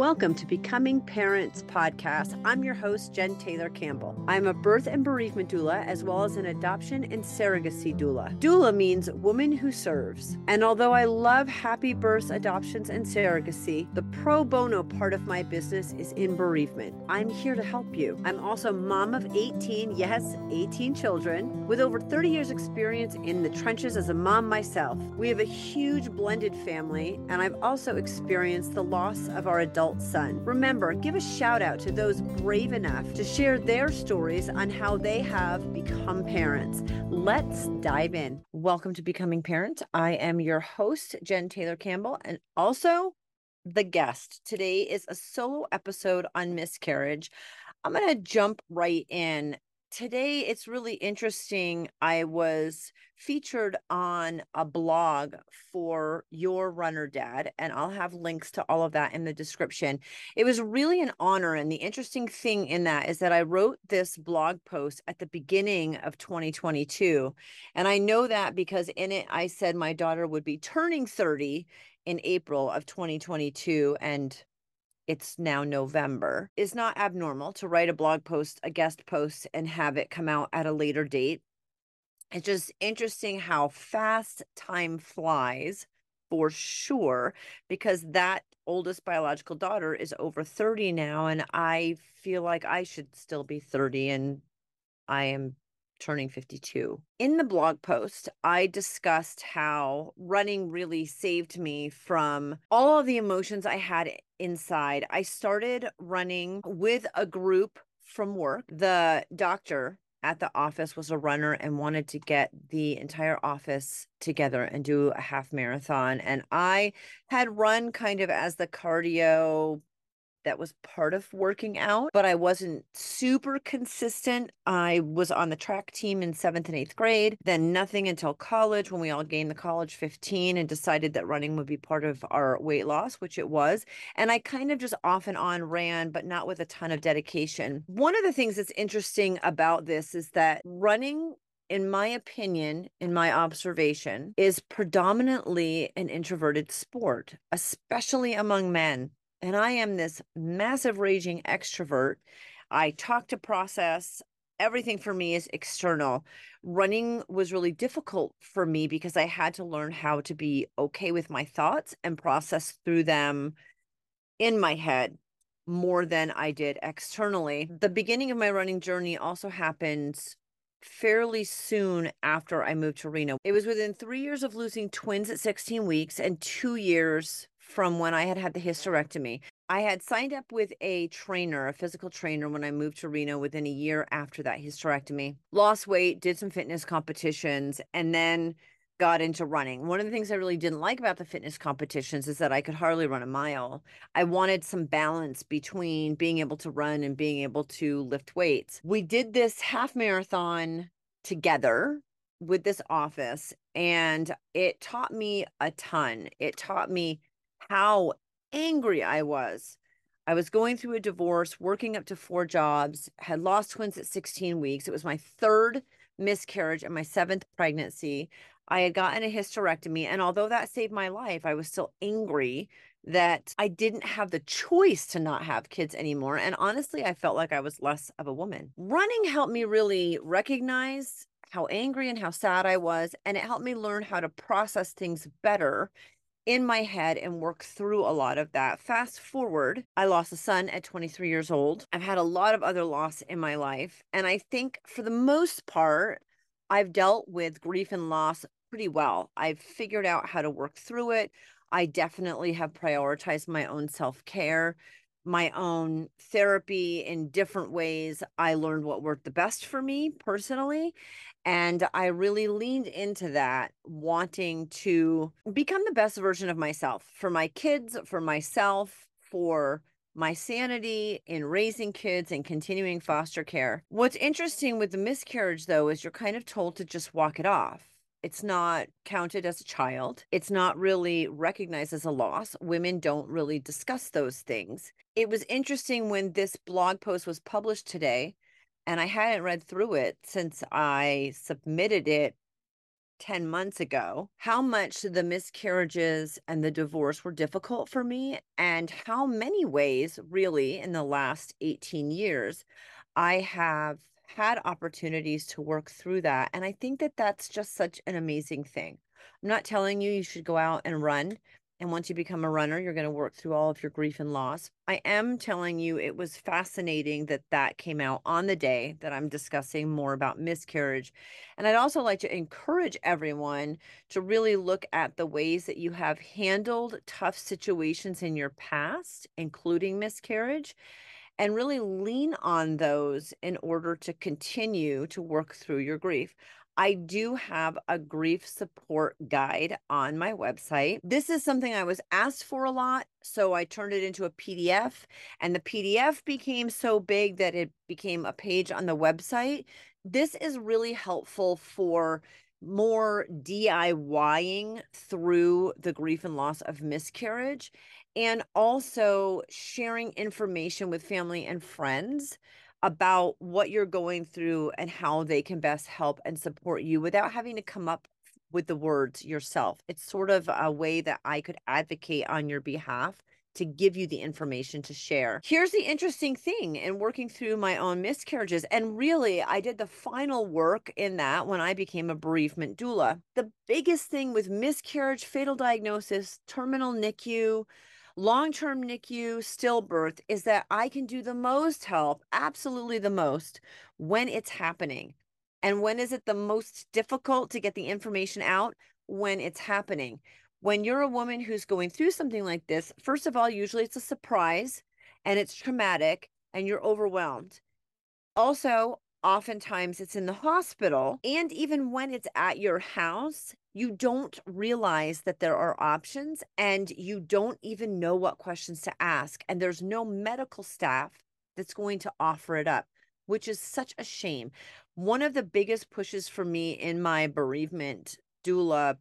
Welcome to Becoming Parents podcast. I'm your host, Jen Taylor Campbell. I'm a birth and bereavement doula, as well as an adoption and surrogacy doula. Doula means woman who serves. And although I love happy births, adoptions, and surrogacy, the pro bono part of my business is in bereavement. I'm here to help you. I'm also mom of 18, yes, 18 children, with over 30 years' experience in the trenches as a mom myself. We have a huge blended family, and I've also experienced the loss of our adult adult son. Remember, give a shout out to those brave enough to share their stories on how they have become parents. Let's dive in. Welcome to Becoming Parent. I am your host, Jen Taylor Campbell, and also the guest. Today is a solo episode on miscarriage. I'm going to jump right in today it's really interesting. I was featured on a blog for Your Runner Dad, and I'll have links to all of that in the description. It was really an honor. And the interesting thing in that is that I wrote this blog post at the beginning of 2022. And I know that because in it, I said my daughter would be turning 30 in April of 2022. And it's now November, is not abnormal to write a blog post, a guest post, and have it come out at a later date. It's just interesting how fast time flies for sure, because that oldest biological daughter is over 30 now. And I feel like I should still be 30 and I am turning 52. In the blog post, I discussed how running really saved me from all of the emotions I had inside. I started running with a group from work. The doctor at the office was a runner and wanted to get the entire office together and do a half marathon. And I had run kind of as the cardio that was part of working out, but I wasn't super consistent. I was on the track team in seventh and eighth grade, then nothing until college when we all gained the college 15 and decided that running would be part of our weight loss, which it was. And I kind of just off and on ran, but not with a ton of dedication. One of the things that's interesting about this is that running in my opinion, in my observation, is predominantly an introverted sport, especially among men and I am this massive raging extrovert. I talk to process. Everything for me is external. Running was really difficult for me because I had to learn how to be okay with my thoughts and process through them in my head more than I did externally. The beginning of my running journey also happened fairly soon after I moved to Reno. It was within three years of losing twins at 16 weeks and two years from when I had had the hysterectomy. I had signed up with a trainer, a physical trainer, when I moved to Reno within a year after that hysterectomy. Lost weight, did some fitness competitions, and then got into running. One of the things I really didn't like about the fitness competitions is that I could hardly run a mile. I wanted some balance between being able to run and being able to lift weights. We did this half marathon together with this office, and it taught me a ton. It taught me how angry I was. I was going through a divorce, working up to four jobs, had lost twins at 16 weeks. It was my third miscarriage and my seventh pregnancy. I had gotten a hysterectomy. And although that saved my life, I was still angry that I didn't have the choice to not have kids anymore. And honestly, I felt like I was less of a woman. Running helped me really recognize how angry and how sad I was. And it helped me learn how to process things better in my head and work through a lot of that. Fast forward, I lost a son at 23 years old. I've had a lot of other loss in my life. And I think for the most part, I've dealt with grief and loss pretty well. I've figured out how to work through it. I definitely have prioritized my own self care my own therapy in different ways. I learned what worked the best for me personally. And I really leaned into that, wanting to become the best version of myself for my kids, for myself, for my sanity in raising kids and continuing foster care. What's interesting with the miscarriage, though, is you're kind of told to just walk it off. It's not counted as a child. It's not really recognized as a loss. Women don't really discuss those things. It was interesting when this blog post was published today, and I hadn't read through it since I submitted it 10 months ago, how much the miscarriages and the divorce were difficult for me, and how many ways, really, in the last 18 years, I have had opportunities to work through that. And I think that that's just such an amazing thing. I'm not telling you you should go out and run and once you become a runner, you're going to work through all of your grief and loss. I am telling you, it was fascinating that that came out on the day that I'm discussing more about miscarriage. And I'd also like to encourage everyone to really look at the ways that you have handled tough situations in your past, including miscarriage, and really lean on those in order to continue to work through your grief. I do have a grief support guide on my website. This is something I was asked for a lot. So I turned it into a PDF, and the PDF became so big that it became a page on the website. This is really helpful for more DIYing through the grief and loss of miscarriage and also sharing information with family and friends about what you're going through and how they can best help and support you without having to come up with the words yourself. It's sort of a way that I could advocate on your behalf to give you the information to share. Here's the interesting thing in working through my own miscarriages. And really, I did the final work in that when I became a bereavement doula. The biggest thing with miscarriage, fatal diagnosis, terminal NICU, long term NICU stillbirth is that I can do the most help, absolutely the most, when it's happening. And when is it the most difficult to get the information out? When it's happening. When you're a woman who's going through something like this, first of all, usually it's a surprise and it's traumatic and you're overwhelmed. Also, oftentimes it's in the hospital. And even when it's at your house, you don't realize that there are options and you don't even know what questions to ask. And there's no medical staff that's going to offer it up, which is such a shame. One of the biggest pushes for me in my bereavement doula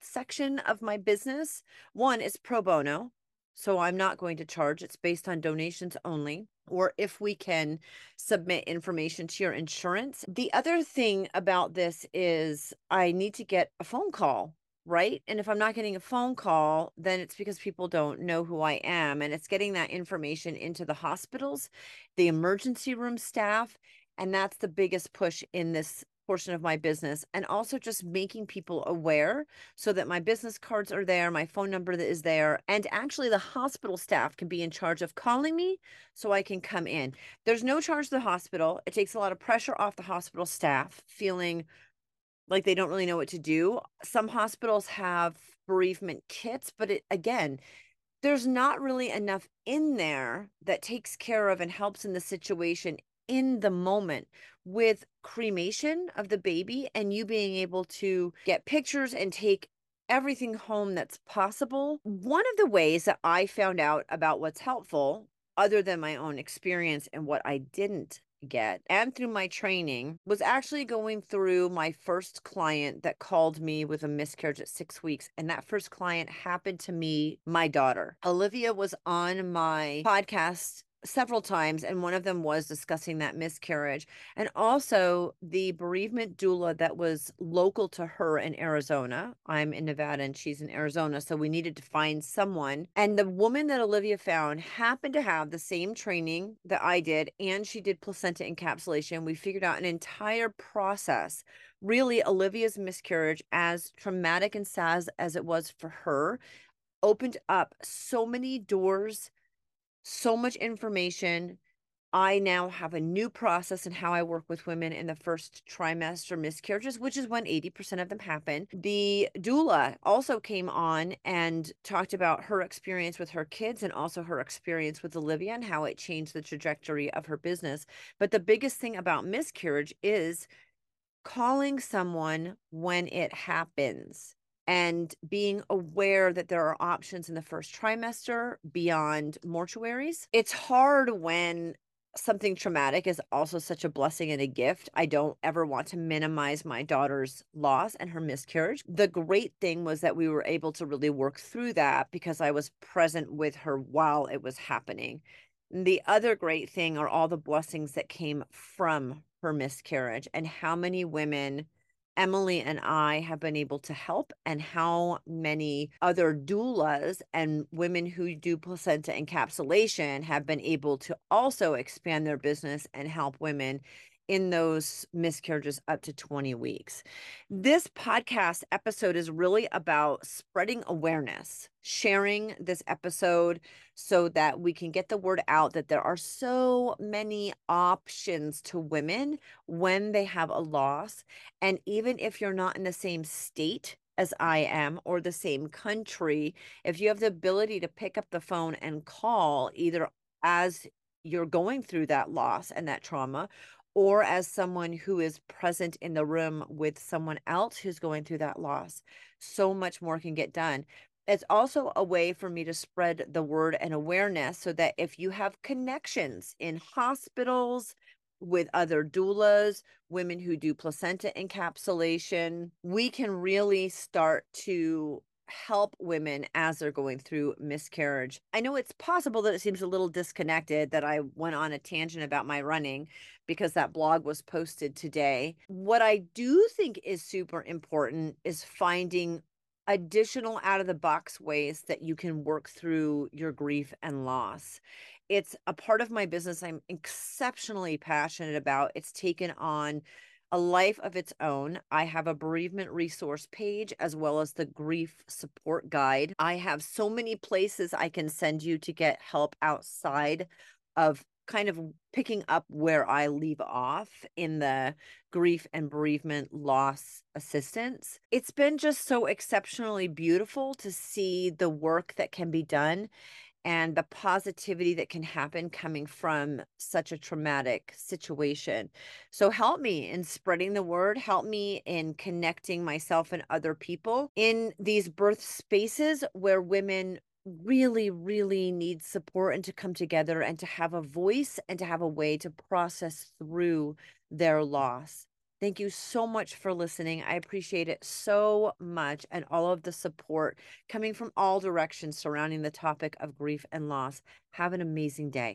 section of my business one is pro bono. So I'm not going to charge, it's based on donations only or if we can submit information to your insurance. The other thing about this is I need to get a phone call, right? And if I'm not getting a phone call, then it's because people don't know who I am. And it's getting that information into the hospitals, the emergency room staff. And that's the biggest push in this portion of my business and also just making people aware so that my business cards are there, my phone number is there, and actually the hospital staff can be in charge of calling me so I can come in. There's no charge to the hospital. It takes a lot of pressure off the hospital staff feeling like they don't really know what to do. Some hospitals have bereavement kits, but it again, there's not really enough in there that takes care of and helps in the situation in the moment with cremation of the baby and you being able to get pictures and take everything home that's possible. One of the ways that I found out about what's helpful, other than my own experience and what I didn't get, and through my training, was actually going through my first client that called me with a miscarriage at six weeks. And that first client happened to me, my daughter. Olivia was on my podcast several times and one of them was discussing that miscarriage and also the bereavement doula that was local to her in Arizona. I'm in Nevada and she's in Arizona so we needed to find someone and the woman that Olivia found happened to have the same training that I did and she did placenta encapsulation. We figured out an entire process. Really Olivia's miscarriage as traumatic and sad as it was for her opened up so many doors so much information. I now have a new process in how I work with women in the first trimester miscarriages, which is when 80% of them happen. The doula also came on and talked about her experience with her kids and also her experience with Olivia and how it changed the trajectory of her business. But the biggest thing about miscarriage is calling someone when it happens and being aware that there are options in the first trimester beyond mortuaries. It's hard when something traumatic is also such a blessing and a gift. I don't ever want to minimize my daughter's loss and her miscarriage. The great thing was that we were able to really work through that because I was present with her while it was happening. The other great thing are all the blessings that came from her miscarriage and how many women Emily and I have been able to help, and how many other doulas and women who do placenta encapsulation have been able to also expand their business and help women in those miscarriages up to 20 weeks. This podcast episode is really about spreading awareness, sharing this episode so that we can get the word out that there are so many options to women when they have a loss. And even if you're not in the same state, as I am, or the same country, if you have the ability to pick up the phone and call either as you're going through that loss and that trauma, or as someone who is present in the room with someone else who's going through that loss. So much more can get done. It's also a way for me to spread the word and awareness so that if you have connections in hospitals, with other doulas, women who do placenta encapsulation, we can really start to help women as they're going through miscarriage. I know it's possible that it seems a little disconnected that I went on a tangent about my running because that blog was posted today. What I do think is super important is finding additional out of the box ways that you can work through your grief and loss. It's a part of my business I'm exceptionally passionate about. It's taken on a life of its own. I have a bereavement resource page as well as the grief support guide. I have so many places I can send you to get help outside of kind of picking up where I leave off in the grief and bereavement loss assistance. It's been just so exceptionally beautiful to see the work that can be done and the positivity that can happen coming from such a traumatic situation. So, help me in spreading the word, help me in connecting myself and other people in these birth spaces where women really, really need support and to come together and to have a voice and to have a way to process through their loss. Thank you so much for listening. I appreciate it so much and all of the support coming from all directions surrounding the topic of grief and loss. Have an amazing day.